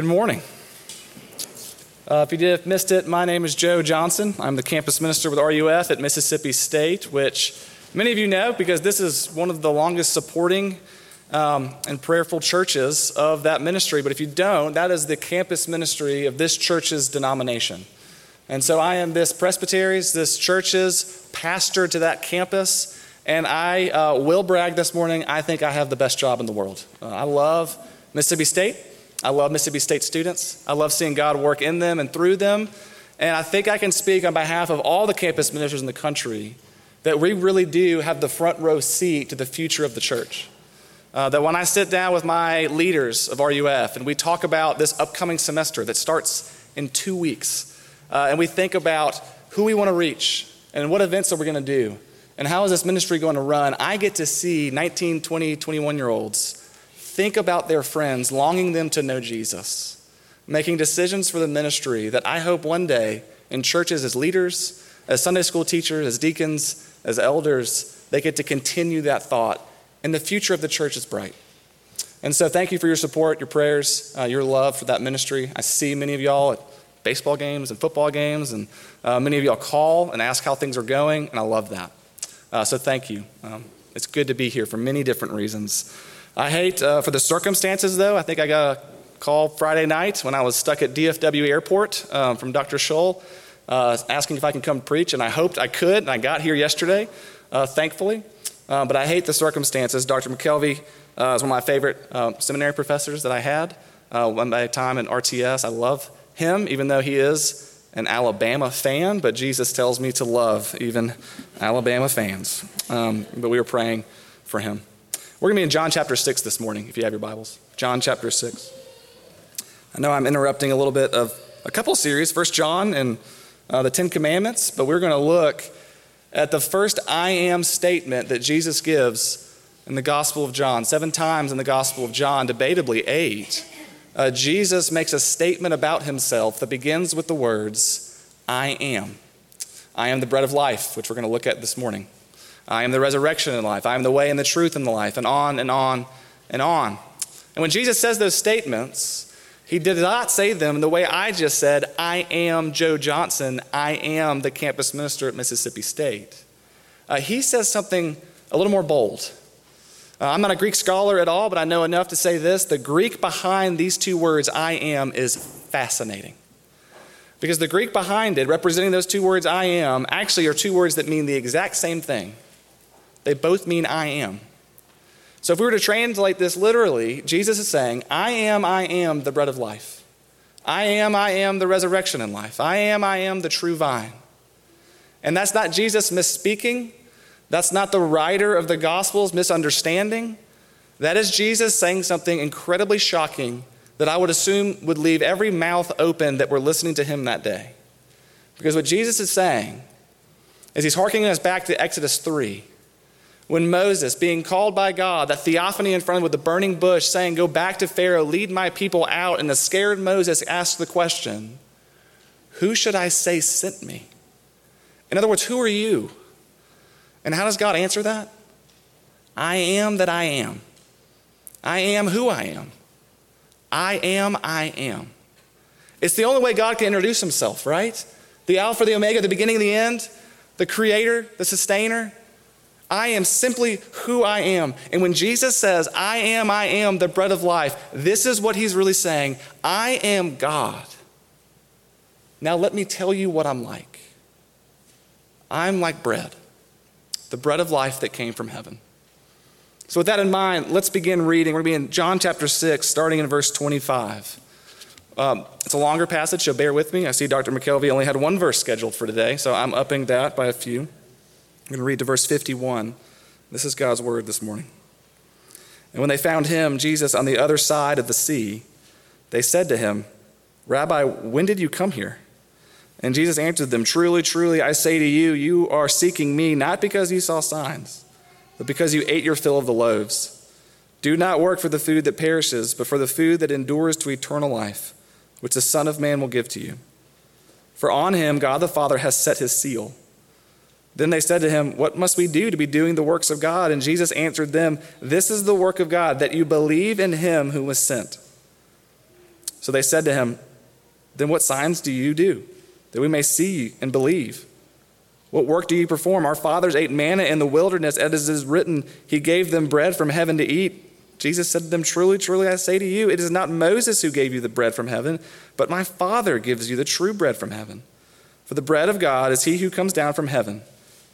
Good morning. Uh, if you did missed it, my name is Joe Johnson. I'm the campus minister with RUF at Mississippi State, which many of you know because this is one of the longest supporting um, and prayerful churches of that ministry. But if you don't, that is the campus ministry of this church's denomination. And so I am this presbytery's, this church's pastor to that campus. And I uh, will brag this morning, I think I have the best job in the world. Uh, I love Mississippi State. I love Mississippi State students. I love seeing God work in them and through them. And I think I can speak on behalf of all the campus ministers in the country that we really do have the front row seat to the future of the church. Uh, that when I sit down with my leaders of RUF and we talk about this upcoming semester that starts in two weeks, uh, and we think about who we want to reach and what events are we going to do and how is this ministry going to run, I get to see 19, 20, 21 year olds think about their friends, longing them to know Jesus, making decisions for the ministry that I hope one day in churches as leaders, as Sunday school teachers, as deacons, as elders, they get to continue that thought. And the future of the church is bright. And so, thank you for your support, your prayers, uh, your love for that ministry. I see many of y'all at baseball games and football games, and uh, many of y'all call and ask how things are going, and I love that. Uh, so, thank you. Um, it's good to be here for many different reasons. I hate uh, for the circumstances, though. I think I got a call Friday night when I was stuck at DFW Airport um, from Dr. Scholl uh, asking if I can come preach, and I hoped I could, and I got here yesterday, uh, thankfully. Uh, but I hate the circumstances. Dr. McKelvey uh, is one of my favorite uh, seminary professors that I had. one by time in RTS, I love him, even though he is an Alabama fan, but Jesus tells me to love even Alabama fans. Um, but we were praying for him. We're going to be in John chapter 6 this morning, if you have your Bibles. John chapter 6. I know I'm interrupting a little bit of a couple series, First John and uh, the Ten Commandments, but we're going to look at the first I am statement that Jesus gives in the Gospel of John. Seven times in the Gospel of John, debatably eight, uh, Jesus makes a statement about himself that begins with the words, I am. I am the bread of life, which we're going to look at this morning. I am the resurrection and life. I am the way and the truth and the life, and on and on and on. And when Jesus says those statements, he did not say them the way I just said, I am Joe Johnson. I am the campus minister at Mississippi State. Uh, he says something a little more bold. Uh, I'm not a Greek scholar at all, but I know enough to say this. The Greek behind these two words, I am, is fascinating. Because the Greek behind it, representing those two words, I am, actually are two words that mean the exact same thing. They both mean I am. So if we were to translate this literally, Jesus is saying, I am, I am the bread of life. I am, I am the resurrection in life. I am, I am the true vine. And that's not Jesus misspeaking. That's not the writer of the Gospels misunderstanding. That is Jesus saying something incredibly shocking that I would assume would leave every mouth open that were listening to him that day. Because what Jesus is saying is he's harking us back to Exodus 3 when Moses, being called by God, that theophany in front of with the burning bush, saying, Go back to Pharaoh, lead my people out, and the scared Moses asked the question, Who should I say sent me? In other words, who are you? And how does God answer that? I am that I am. I am who I am. I am, I am. It's the only way God can introduce himself, right? The Alpha, the Omega, the beginning, the end, the creator, the sustainer. I am simply who I am. And when Jesus says, I am, I am the bread of life, this is what he's really saying I am God. Now let me tell you what I'm like. I'm like bread, the bread of life that came from heaven. So, with that in mind, let's begin reading. We're going to be in John chapter 6, starting in verse 25. Um, it's a longer passage, so bear with me. I see Dr. McKelvey only had one verse scheduled for today, so I'm upping that by a few. I'm going to read to verse 51. This is God's word this morning. And when they found him, Jesus, on the other side of the sea, they said to him, Rabbi, when did you come here? And Jesus answered them, Truly, truly, I say to you, you are seeking me not because you saw signs, but because you ate your fill of the loaves. Do not work for the food that perishes, but for the food that endures to eternal life, which the Son of Man will give to you. For on him God the Father has set his seal. Then they said to him, What must we do to be doing the works of God? And Jesus answered them, This is the work of God, that you believe in him who was sent. So they said to him, Then what signs do you do, that we may see and believe? What work do you perform? Our fathers ate manna in the wilderness, as it is written, He gave them bread from heaven to eat. Jesus said to them, Truly, truly, I say to you, it is not Moses who gave you the bread from heaven, but my Father gives you the true bread from heaven. For the bread of God is he who comes down from heaven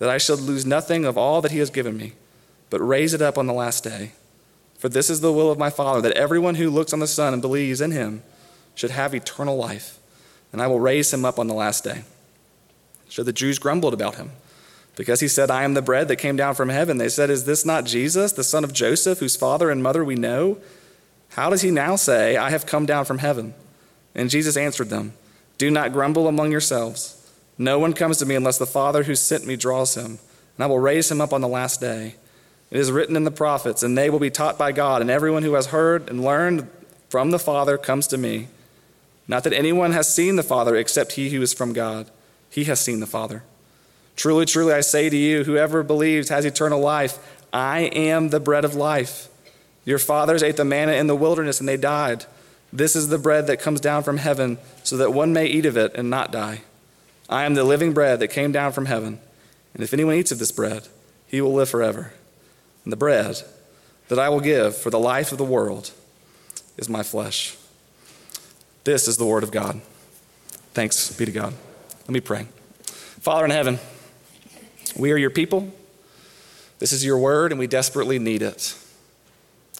that I should lose nothing of all that he has given me, but raise it up on the last day. For this is the will of my Father, that everyone who looks on the Son and believes in him should have eternal life, and I will raise him up on the last day. So the Jews grumbled about him. Because he said, I am the bread that came down from heaven. They said, Is this not Jesus, the son of Joseph, whose father and mother we know? How does he now say, I have come down from heaven? And Jesus answered them, Do not grumble among yourselves. No one comes to me unless the Father who sent me draws him, and I will raise him up on the last day. It is written in the prophets, and they will be taught by God, and everyone who has heard and learned from the Father comes to me. Not that anyone has seen the Father except he who is from God. He has seen the Father. Truly, truly, I say to you, whoever believes has eternal life. I am the bread of life. Your fathers ate the manna in the wilderness and they died. This is the bread that comes down from heaven, so that one may eat of it and not die. I am the living bread that came down from heaven. And if anyone eats of this bread, he will live forever. And the bread that I will give for the life of the world is my flesh. This is the word of God. Thanks be to God. Let me pray. Father in heaven, we are your people. This is your word, and we desperately need it.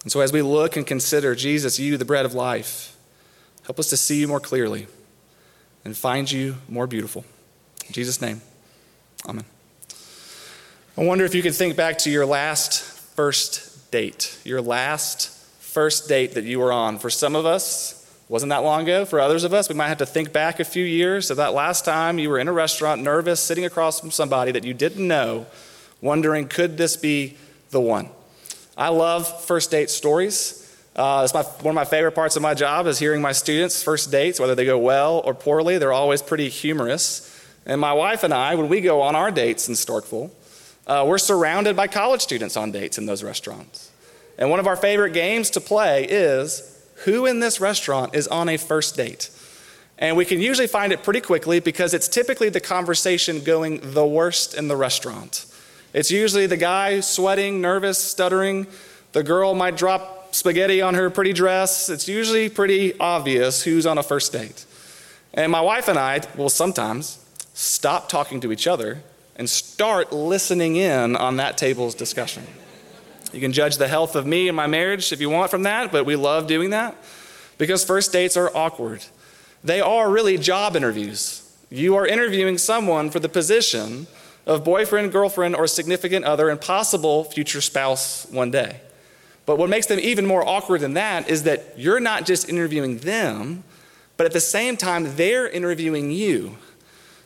And so, as we look and consider Jesus, you, the bread of life, help us to see you more clearly and find you more beautiful. In Jesus' name, amen. I wonder if you could think back to your last first date, your last first date that you were on. For some of us, wasn't that long ago. For others of us, we might have to think back a few years of that last time you were in a restaurant, nervous, sitting across from somebody that you didn't know, wondering, could this be the one? I love first date stories. Uh, it's my, one of my favorite parts of my job is hearing my students' first dates, whether they go well or poorly. They're always pretty humorous. And my wife and I, when we go on our dates in Starkville, uh, we're surrounded by college students on dates in those restaurants. And one of our favorite games to play is who in this restaurant is on a first date? And we can usually find it pretty quickly because it's typically the conversation going the worst in the restaurant. It's usually the guy sweating, nervous, stuttering. The girl might drop spaghetti on her pretty dress. It's usually pretty obvious who's on a first date. And my wife and I will sometimes stop talking to each other and start listening in on that table's discussion. You can judge the health of me and my marriage if you want from that, but we love doing that because first dates are awkward. They are really job interviews. You are interviewing someone for the position of boyfriend, girlfriend, or significant other and possible future spouse one day. But what makes them even more awkward than that is that you're not just interviewing them, but at the same time, they're interviewing you.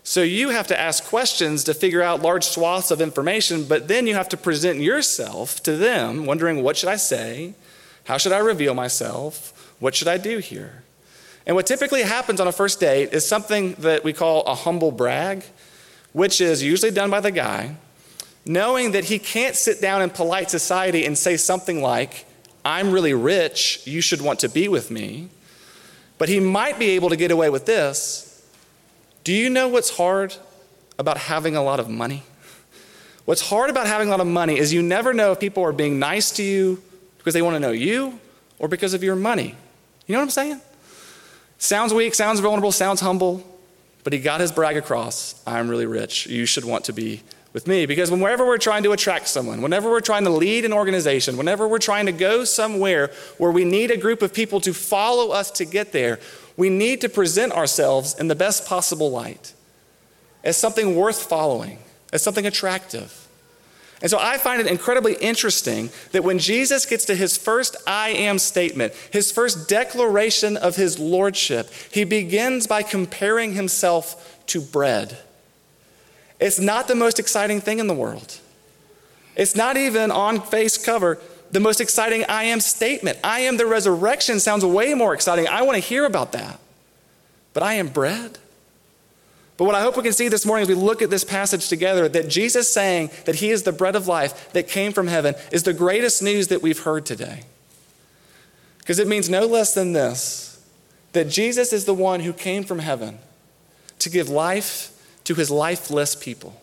So you have to ask questions to figure out large swaths of information, but then you have to present yourself to them, wondering what should I say? How should I reveal myself? What should I do here? And what typically happens on a first date is something that we call a humble brag, which is usually done by the guy, knowing that he can't sit down in polite society and say something like, I'm really rich, you should want to be with me. But he might be able to get away with this do you know what's hard about having a lot of money? What's hard about having a lot of money is you never know if people are being nice to you because they want to know you or because of your money. You know what I'm saying? Sounds weak, sounds vulnerable, sounds humble, but he got his brag across. I'm really rich. You should want to be with me. Because whenever we're trying to attract someone, whenever we're trying to lead an organization, whenever we're trying to go somewhere where we need a group of people to follow us to get there, we need to present ourselves in the best possible light as something worth following, as something attractive. And so I find it incredibly interesting that when Jesus gets to his first I am statement, his first declaration of his lordship, he begins by comparing himself to bread. It's not the most exciting thing in the world. It's not even on face cover the most exciting I am statement. I am the resurrection sounds way more exciting. I want to hear about that. But I am bread. But what I hope we can see this morning as we look at this passage together that Jesus saying that he is the bread of life that came from heaven is the greatest news that we've heard today. Because it means no less than this that Jesus is the one who came from heaven to give life to his lifeless people.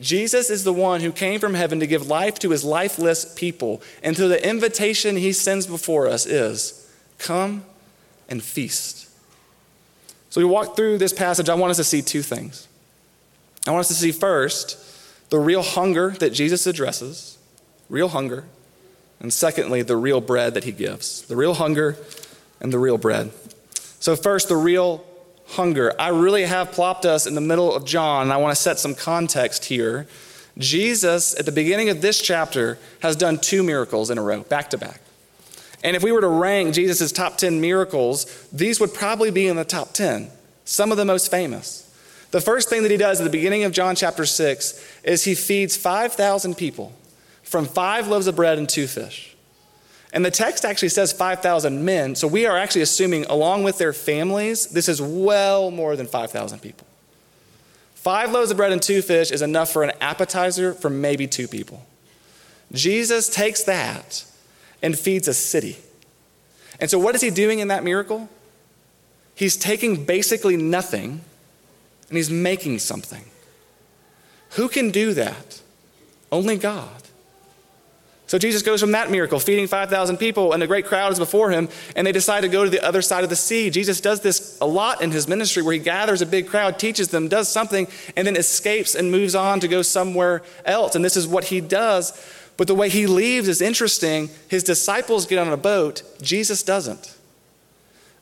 Jesus is the one who came from heaven to give life to his lifeless people. And so the invitation he sends before us is come and feast. So we walk through this passage, I want us to see two things. I want us to see first the real hunger that Jesus addresses, real hunger, and secondly, the real bread that he gives. The real hunger and the real bread. So, first, the real hunger. I really have plopped us in the middle of John, and I want to set some context here. Jesus, at the beginning of this chapter, has done two miracles in a row, back to back. And if we were to rank Jesus' top 10 miracles, these would probably be in the top 10, some of the most famous. The first thing that he does at the beginning of John chapter 6 is he feeds 5,000 people from five loaves of bread and two fish. And the text actually says 5,000 men, so we are actually assuming, along with their families, this is well more than 5,000 people. Five loaves of bread and two fish is enough for an appetizer for maybe two people. Jesus takes that and feeds a city. And so, what is he doing in that miracle? He's taking basically nothing and he's making something. Who can do that? Only God. So Jesus goes from that miracle, feeding 5,000 people, and a great crowd is before him, and they decide to go to the other side of the sea. Jesus does this a lot in his ministry where he gathers a big crowd, teaches them, does something, and then escapes and moves on to go somewhere else. And this is what he does but the way he leaves is interesting. His disciples get on a boat, Jesus doesn't.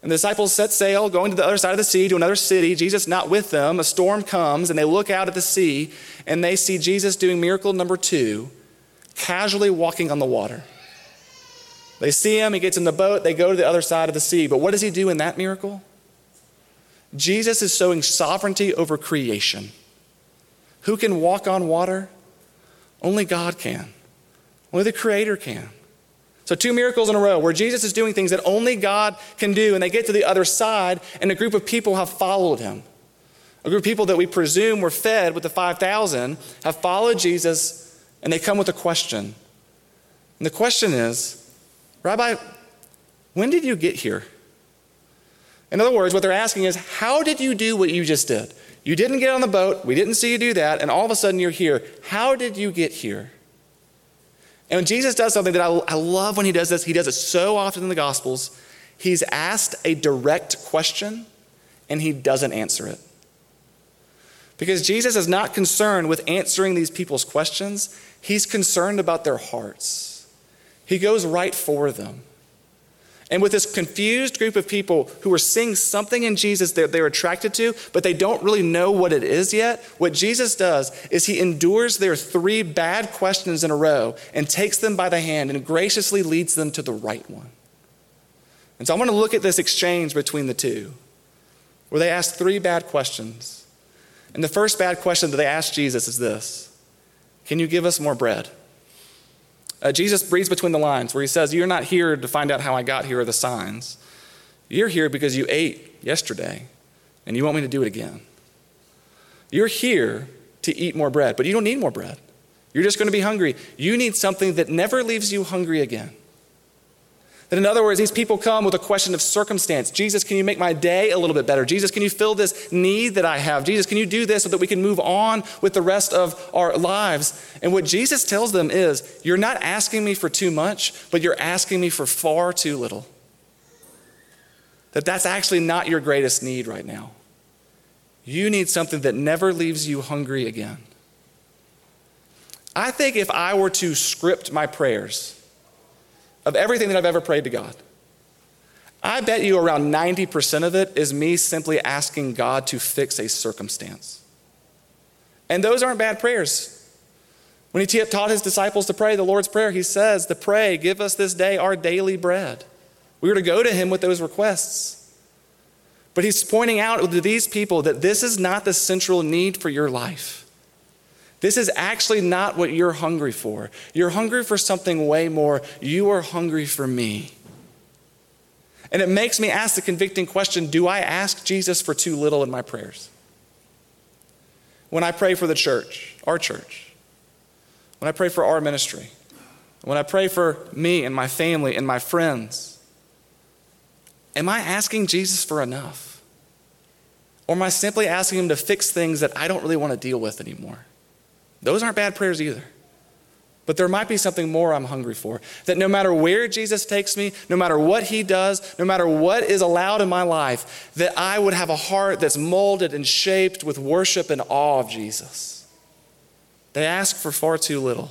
And the disciples set sail, going to the other side of the sea to another city. Jesus not with them. A storm comes, and they look out at the sea, and they see Jesus doing miracle number two, casually walking on the water. They see him, he gets in the boat, they go to the other side of the sea. But what does he do in that miracle? Jesus is showing sovereignty over creation. Who can walk on water? Only God can. Only the Creator can. So, two miracles in a row where Jesus is doing things that only God can do, and they get to the other side, and a group of people have followed him. A group of people that we presume were fed with the 5,000 have followed Jesus, and they come with a question. And the question is Rabbi, when did you get here? In other words, what they're asking is, How did you do what you just did? You didn't get on the boat, we didn't see you do that, and all of a sudden you're here. How did you get here? And when Jesus does something that I, I love when he does this, he does it so often in the Gospels. He's asked a direct question and he doesn't answer it. Because Jesus is not concerned with answering these people's questions, he's concerned about their hearts. He goes right for them. And with this confused group of people who are seeing something in Jesus that they're attracted to, but they don't really know what it is yet, what Jesus does is he endures their three bad questions in a row and takes them by the hand and graciously leads them to the right one. And so I want to look at this exchange between the two, where they ask three bad questions. And the first bad question that they ask Jesus is this Can you give us more bread? Uh, Jesus reads between the lines where he says, You're not here to find out how I got here or the signs. You're here because you ate yesterday and you want me to do it again. You're here to eat more bread, but you don't need more bread. You're just going to be hungry. You need something that never leaves you hungry again. That, in other words, these people come with a question of circumstance. Jesus, can you make my day a little bit better? Jesus, can you fill this need that I have? Jesus, can you do this so that we can move on with the rest of our lives? And what Jesus tells them is, you're not asking me for too much, but you're asking me for far too little. That that's actually not your greatest need right now. You need something that never leaves you hungry again. I think if I were to script my prayers, of everything that I've ever prayed to God. I bet you around 90% of it is me simply asking God to fix a circumstance. And those aren't bad prayers. When he taught his disciples to pray the Lord's Prayer, he says, To pray, give us this day our daily bread. We were to go to him with those requests. But he's pointing out to these people that this is not the central need for your life. This is actually not what you're hungry for. You're hungry for something way more. You are hungry for me. And it makes me ask the convicting question do I ask Jesus for too little in my prayers? When I pray for the church, our church, when I pray for our ministry, when I pray for me and my family and my friends, am I asking Jesus for enough? Or am I simply asking Him to fix things that I don't really want to deal with anymore? Those aren't bad prayers either. But there might be something more I'm hungry for. That no matter where Jesus takes me, no matter what he does, no matter what is allowed in my life, that I would have a heart that's molded and shaped with worship and awe of Jesus. They ask for far too little.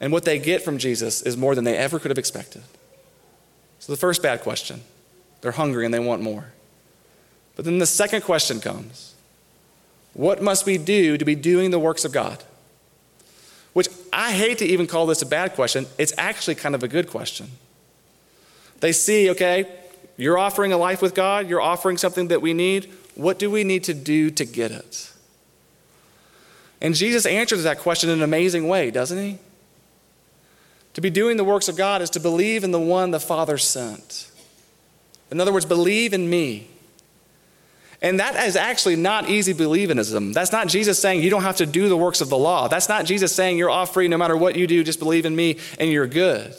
And what they get from Jesus is more than they ever could have expected. So the first bad question they're hungry and they want more. But then the second question comes What must we do to be doing the works of God? Which I hate to even call this a bad question. It's actually kind of a good question. They see, okay, you're offering a life with God, you're offering something that we need. What do we need to do to get it? And Jesus answers that question in an amazing way, doesn't he? To be doing the works of God is to believe in the one the Father sent. In other words, believe in me. And that is actually not easy believism. That's not Jesus saying you don't have to do the works of the law. That's not Jesus saying you're off free no matter what you do, just believe in me and you're good.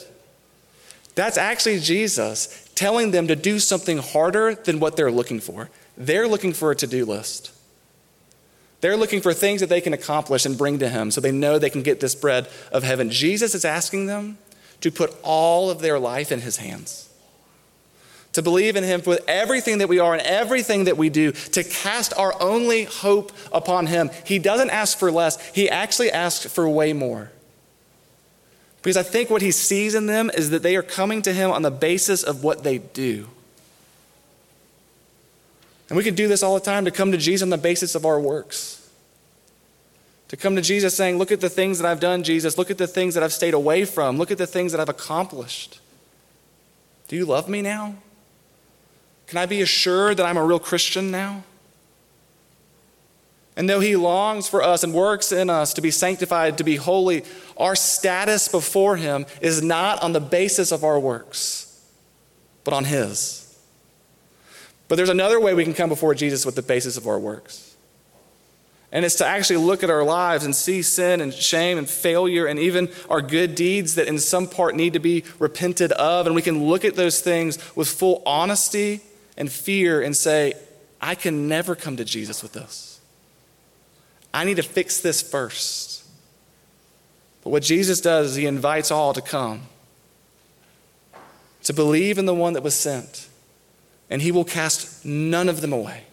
That's actually Jesus telling them to do something harder than what they're looking for. They're looking for a to do list. They're looking for things that they can accomplish and bring to Him so they know they can get this bread of heaven. Jesus is asking them to put all of their life in His hands to believe in Him with everything that we are and everything that we do, to cast our only hope upon Him. He doesn't ask for less, He actually asks for way more. Because I think what He sees in them is that they are coming to Him on the basis of what they do. And we can do this all the time to come to Jesus on the basis of our works. To come to Jesus saying, Look at the things that I've done, Jesus. Look at the things that I've stayed away from. Look at the things that I've accomplished. Do you love me now? Can I be assured that I'm a real Christian now? And though He longs for us and works in us to be sanctified, to be holy, our status before Him is not on the basis of our works, but on His. But there's another way we can come before Jesus with the basis of our works. And it's to actually look at our lives and see sin and shame and failure and even our good deeds that in some part need to be repented of. And we can look at those things with full honesty and fear and say, I can never come to Jesus with this. I need to fix this first. But what Jesus does is he invites all to come, to believe in the one that was sent, and he will cast none of them away.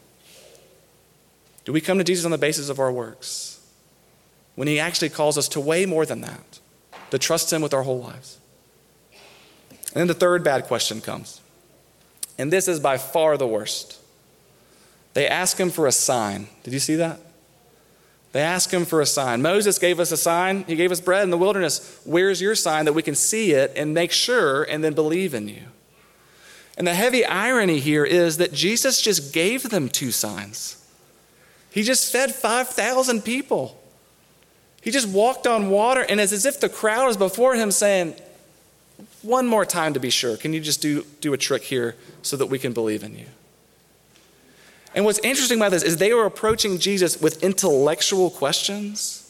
Do we come to Jesus on the basis of our works? When he actually calls us to way more than that, to trust him with our whole lives. And then the third bad question comes and this is by far the worst. They ask him for a sign. Did you see that? They ask him for a sign. Moses gave us a sign. He gave us bread in the wilderness. Where's your sign that we can see it and make sure and then believe in you? And the heavy irony here is that Jesus just gave them two signs. He just fed 5,000 people. He just walked on water, and it's as if the crowd is before him saying, one more time to be sure. Can you just do, do a trick here so that we can believe in you? And what's interesting about this is they were approaching Jesus with intellectual questions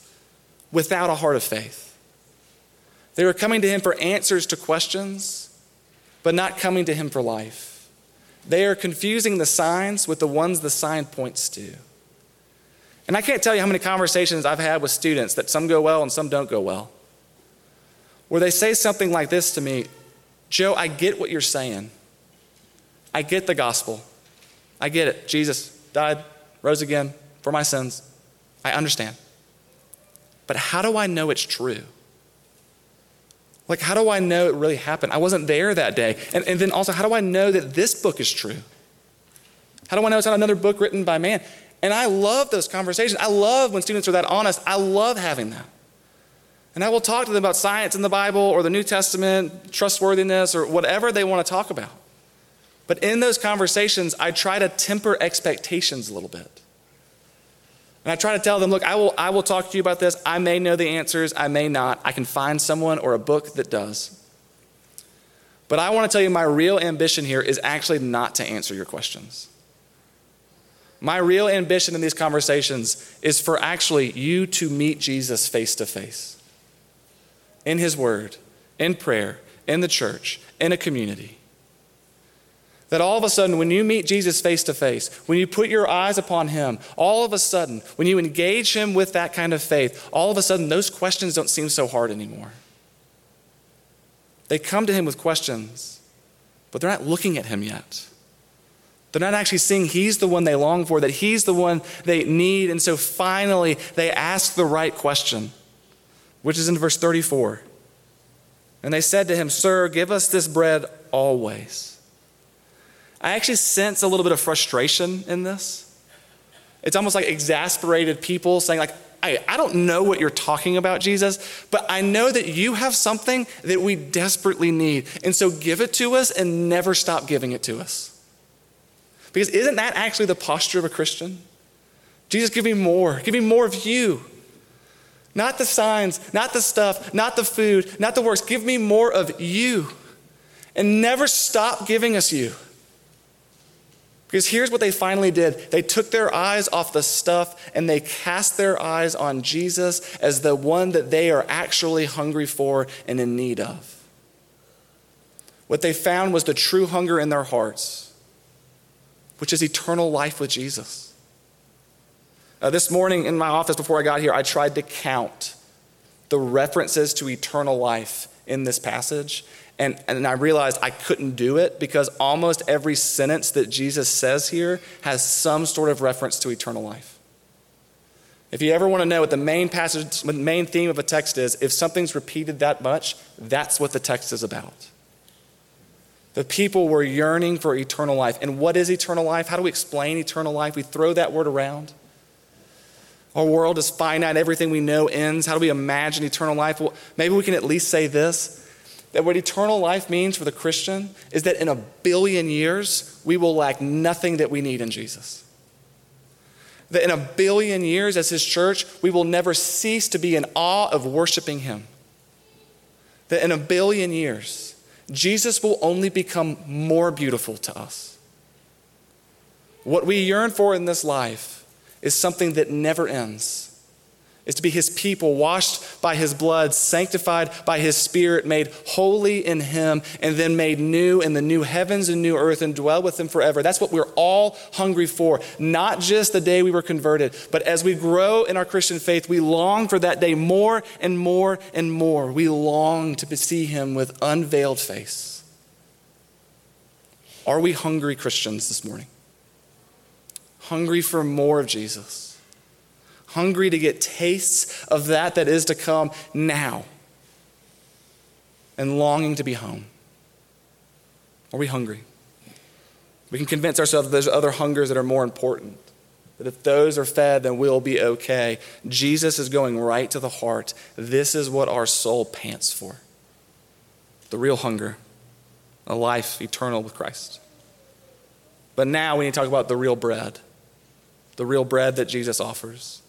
without a heart of faith. They were coming to him for answers to questions, but not coming to him for life. They are confusing the signs with the ones the sign points to. And I can't tell you how many conversations I've had with students that some go well and some don't go well where they say something like this to me Joe, I get what you're saying. I get the gospel. I get it. Jesus died, rose again for my sins. I understand. But how do I know it's true? Like, how do I know it really happened? I wasn't there that day. And, and then also, how do I know that this book is true? How do I know it's not another book written by man? And I love those conversations. I love when students are that honest. I love having that. And I will talk to them about science in the Bible or the New Testament, trustworthiness, or whatever they want to talk about. But in those conversations, I try to temper expectations a little bit. And I try to tell them, look, I will, I will talk to you about this. I may know the answers, I may not. I can find someone or a book that does. But I want to tell you, my real ambition here is actually not to answer your questions. My real ambition in these conversations is for actually you to meet Jesus face to face in His Word, in prayer, in the church, in a community. That all of a sudden, when you meet Jesus face to face, when you put your eyes upon Him, all of a sudden, when you engage Him with that kind of faith, all of a sudden, those questions don't seem so hard anymore. They come to Him with questions, but they're not looking at Him yet. They're not actually seeing He's the one they long for, that He's the one they need. And so finally, they ask the right question, which is in verse 34. And they said to him, Sir, give us this bread always. I actually sense a little bit of frustration in this. It's almost like exasperated people saying, like, I, I don't know what you're talking about, Jesus, but I know that you have something that we desperately need. And so give it to us and never stop giving it to us. Because isn't that actually the posture of a Christian? Jesus, give me more. Give me more of you. Not the signs, not the stuff, not the food, not the works. Give me more of you. And never stop giving us you. Because here's what they finally did they took their eyes off the stuff and they cast their eyes on Jesus as the one that they are actually hungry for and in need of. What they found was the true hunger in their hearts, which is eternal life with Jesus. Uh, this morning in my office before I got here, I tried to count the references to eternal life in this passage. And, and I realized I couldn't do it because almost every sentence that Jesus says here has some sort of reference to eternal life. If you ever want to know what the main passage, the main theme of a text is, if something's repeated that much, that's what the text is about. The people were yearning for eternal life. And what is eternal life? How do we explain eternal life? We throw that word around. Our world is finite, everything we know ends. How do we imagine eternal life? Well, maybe we can at least say this that what eternal life means for the Christian is that in a billion years, we will lack nothing that we need in Jesus. That in a billion years, as His church, we will never cease to be in awe of worshiping Him. That in a billion years, Jesus will only become more beautiful to us. What we yearn for in this life is something that never ends is to be his people, washed by his blood, sanctified by his spirit, made holy in him, and then made new in the new heavens and new earth and dwell with him forever. That's what we're all hungry for. Not just the day we were converted, but as we grow in our Christian faith, we long for that day more and more and more. We long to see him with unveiled face. Are we hungry Christians this morning? Hungry for more of Jesus? hungry to get tastes of that that is to come now, and longing to be home? Are we hungry? We can convince ourselves that there's other hungers that are more important. That if those are fed, then we'll be okay. Jesus is going right to the heart. This is what our soul pants for the real hunger, a life eternal with Christ. But now we need to talk about the real bread, the real bread that Jesus offers.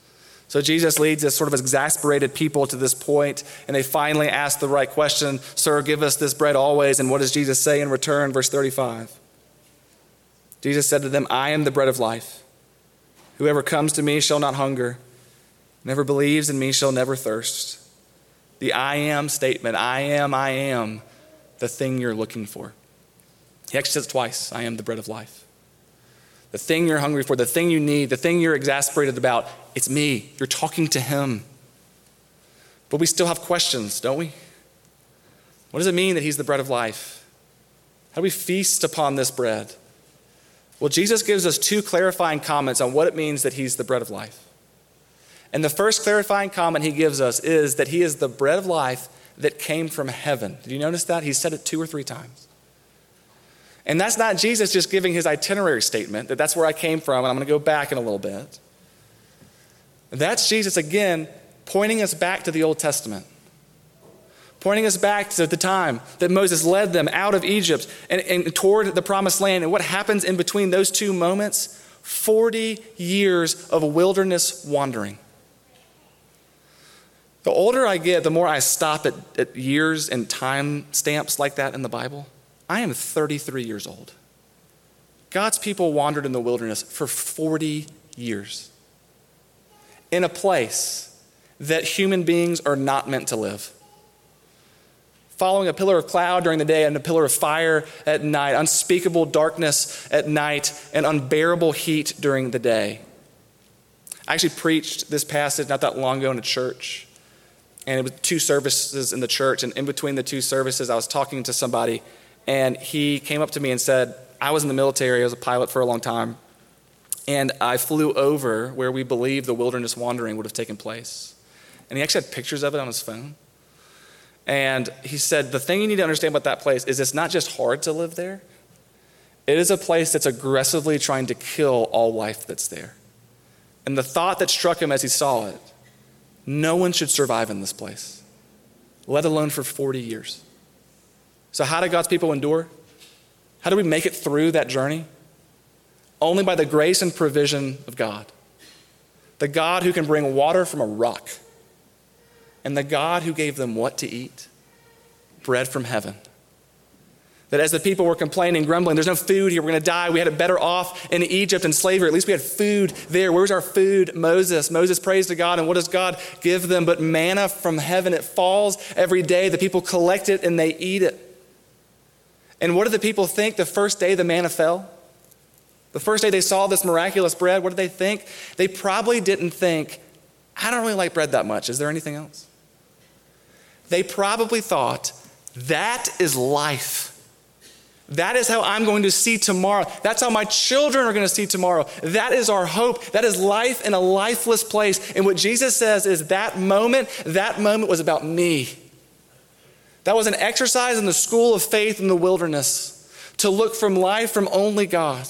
So Jesus leads this sort of exasperated people to this point, and they finally ask the right question Sir, give us this bread always. And what does Jesus say in return? Verse 35. Jesus said to them, I am the bread of life. Whoever comes to me shall not hunger, never believes in me shall never thirst. The I am statement I am, I am the thing you're looking for. He actually says twice I am the bread of life the thing you're hungry for, the thing you need, the thing you're exasperated about, it's me. You're talking to Him. But we still have questions, don't we? What does it mean that He's the bread of life? How do we feast upon this bread? Well, Jesus gives us two clarifying comments on what it means that He's the bread of life. And the first clarifying comment He gives us is that He is the bread of life that came from heaven. Did you notice that? He said it two or three times. And that's not Jesus just giving his itinerary statement that that's where I came from and I'm going to go back in a little bit. That's Jesus again pointing us back to the Old Testament. pointing us back to the time that Moses led them out of Egypt and, and toward the promised land. And what happens in between those two moments? 40 years of wilderness wandering. The older I get, the more I stop at, at years and time stamps like that in the Bible. I am 33 years old. God's people wandered in the wilderness for 40 years in a place that human beings are not meant to live. Following a pillar of cloud during the day and a pillar of fire at night, unspeakable darkness at night, and unbearable heat during the day. I actually preached this passage not that long ago in a church, and it was two services in the church. And in between the two services, I was talking to somebody, and he came up to me and said, I was in the military, I was a pilot for a long time, and I flew over where we believe the wilderness wandering would have taken place. And he actually had pictures of it on his phone. And he said, The thing you need to understand about that place is it's not just hard to live there, it is a place that's aggressively trying to kill all life that's there. And the thought that struck him as he saw it no one should survive in this place, let alone for 40 years. So, how did God's people endure? How do we make it through that journey? Only by the grace and provision of God. The God who can bring water from a rock and the God who gave them what to eat? Bread from heaven. That as the people were complaining, grumbling, there's no food here, we're to die. We had it better off in Egypt in slavery. At least we had food there. Where's our food? Moses. Moses prays to God, and what does God give them? But manna from heaven. It falls every day. The people collect it and they eat it. And what did the people think the first day the manna fell? The first day they saw this miraculous bread, what did they think? They probably didn't think, I don't really like bread that much. Is there anything else? They probably thought, that is life. That is how I'm going to see tomorrow. That's how my children are going to see tomorrow. That is our hope. That is life in a lifeless place. And what Jesus says is that moment, that moment was about me. That was an exercise in the school of faith in the wilderness to look from life from only God.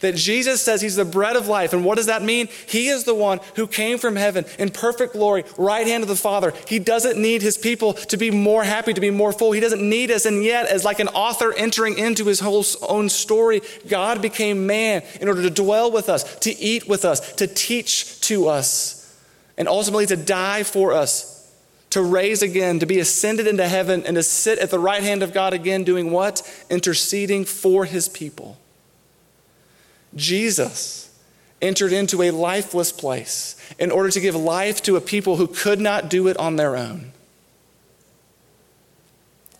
That Jesus says he's the bread of life. And what does that mean? He is the one who came from heaven in perfect glory, right hand of the Father. He doesn't need his people to be more happy, to be more full. He doesn't need us. And yet, as like an author entering into his whole own story, God became man in order to dwell with us, to eat with us, to teach to us, and ultimately to die for us. To raise again, to be ascended into heaven, and to sit at the right hand of God again, doing what? Interceding for his people. Jesus entered into a lifeless place in order to give life to a people who could not do it on their own.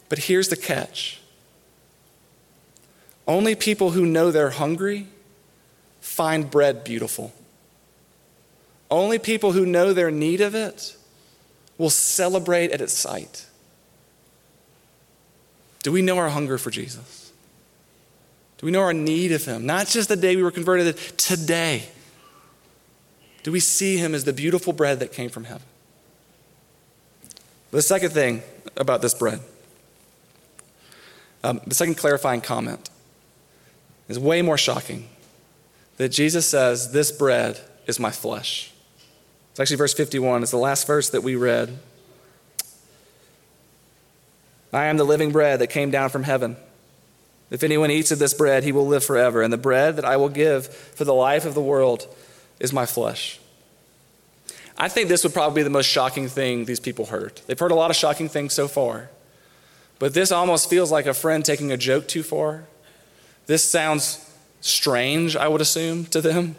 But here's the catch only people who know they're hungry find bread beautiful. Only people who know their need of it will celebrate at its sight. Do we know our hunger for Jesus? Do we know our need of Him? Not just the day we were converted, today. Do we see Him as the beautiful bread that came from heaven? The second thing about this bread, um, the second clarifying comment, is way more shocking. That Jesus says, This bread is my flesh. It's actually verse 51. It's the last verse that we read. I am the living bread that came down from heaven. If anyone eats of this bread, he will live forever. And the bread that I will give for the life of the world is my flesh. I think this would probably be the most shocking thing these people heard. They've heard a lot of shocking things so far, but this almost feels like a friend taking a joke too far. This sounds strange, I would assume, to them.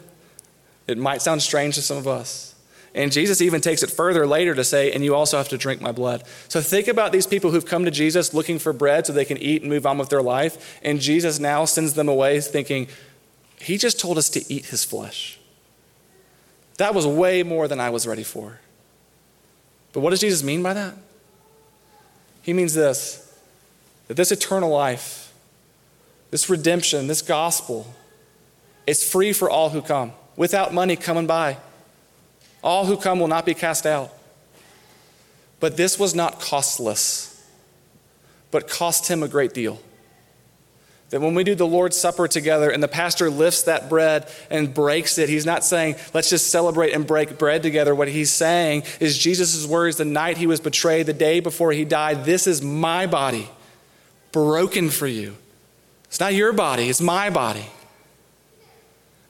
It might sound strange to some of us. And Jesus even takes it further later to say, and you also have to drink my blood. So think about these people who've come to Jesus looking for bread so they can eat and move on with their life. And Jesus now sends them away thinking, he just told us to eat his flesh. That was way more than I was ready for. But what does Jesus mean by that? He means this that this eternal life, this redemption, this gospel, is free for all who come, without money coming by. All who come will not be cast out. But this was not costless, but cost him a great deal. That when we do the Lord's Supper together and the pastor lifts that bread and breaks it, he's not saying, let's just celebrate and break bread together. What he's saying is Jesus' words the night he was betrayed, the day before he died, this is my body broken for you. It's not your body, it's my body.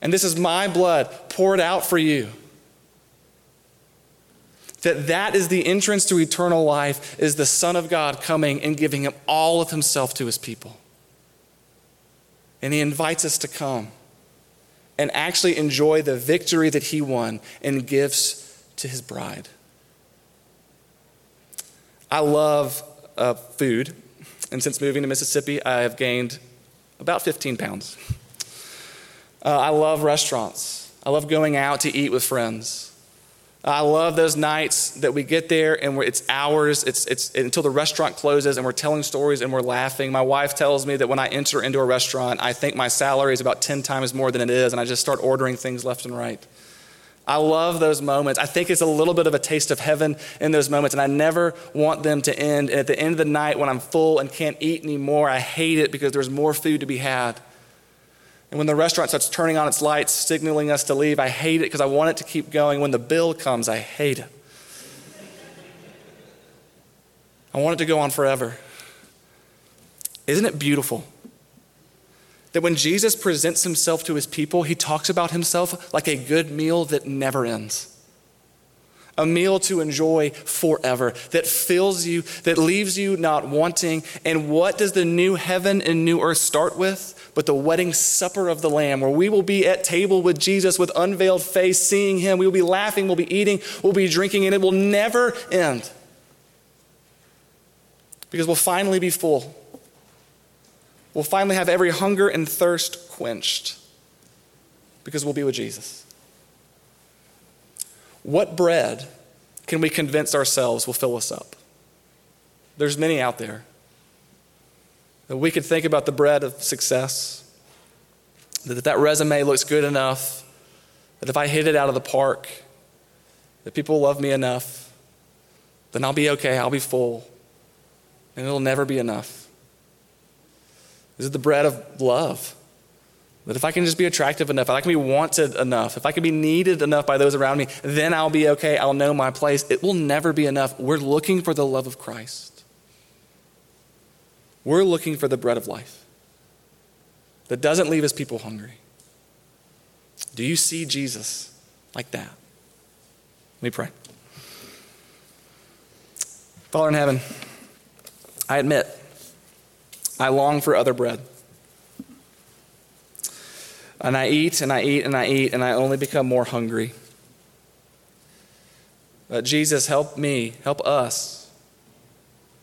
And this is my blood poured out for you. That that is the entrance to eternal life is the Son of God coming and giving him all of himself to his people. And he invites us to come and actually enjoy the victory that he won and gives to his bride. I love uh, food, and since moving to Mississippi, I have gained about 15 pounds. Uh, I love restaurants. I love going out to eat with friends. I love those nights that we get there and it's hours, it's, it's until the restaurant closes and we're telling stories and we're laughing. My wife tells me that when I enter into a restaurant, I think my salary is about 10 times more than it is, and I just start ordering things left and right. I love those moments. I think it's a little bit of a taste of heaven in those moments, and I never want them to end. And at the end of the night, when I'm full and can't eat anymore, I hate it because there's more food to be had. And when the restaurant starts turning on its lights, signaling us to leave, I hate it because I want it to keep going. When the bill comes, I hate it. I want it to go on forever. Isn't it beautiful that when Jesus presents himself to his people, he talks about himself like a good meal that never ends? A meal to enjoy forever, that fills you, that leaves you not wanting. And what does the new heaven and new earth start with? But the wedding supper of the Lamb, where we will be at table with Jesus with unveiled face, seeing him. We will be laughing, we'll be eating, we'll be drinking, and it will never end. Because we'll finally be full. We'll finally have every hunger and thirst quenched because we'll be with Jesus. What bread can we convince ourselves will fill us up? There's many out there. That we could think about the bread of success, that that resume looks good enough, that if I hit it out of the park, that people love me enough, then I'll be okay, I'll be full, and it'll never be enough. Is it the bread of love? That if I can just be attractive enough, if I can be wanted enough, if I can be needed enough by those around me, then I'll be okay. I'll know my place. It will never be enough. We're looking for the love of Christ. We're looking for the bread of life that doesn't leave his people hungry. Do you see Jesus like that? Let me pray. Father in heaven, I admit I long for other bread. And I eat and I eat and I eat, and I only become more hungry. But Jesus, help me, help us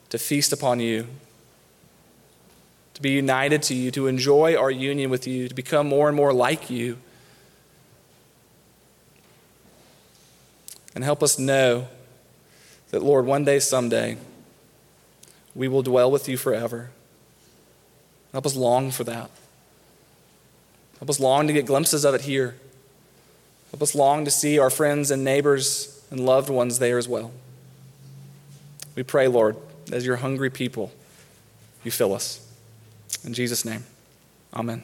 to feast upon you, to be united to you, to enjoy our union with you, to become more and more like you. And help us know that, Lord, one day, someday, we will dwell with you forever. Help us long for that. Help us long to get glimpses of it here. Help us long to see our friends and neighbors and loved ones there as well. We pray, Lord, as your hungry people, you fill us. In Jesus' name, amen.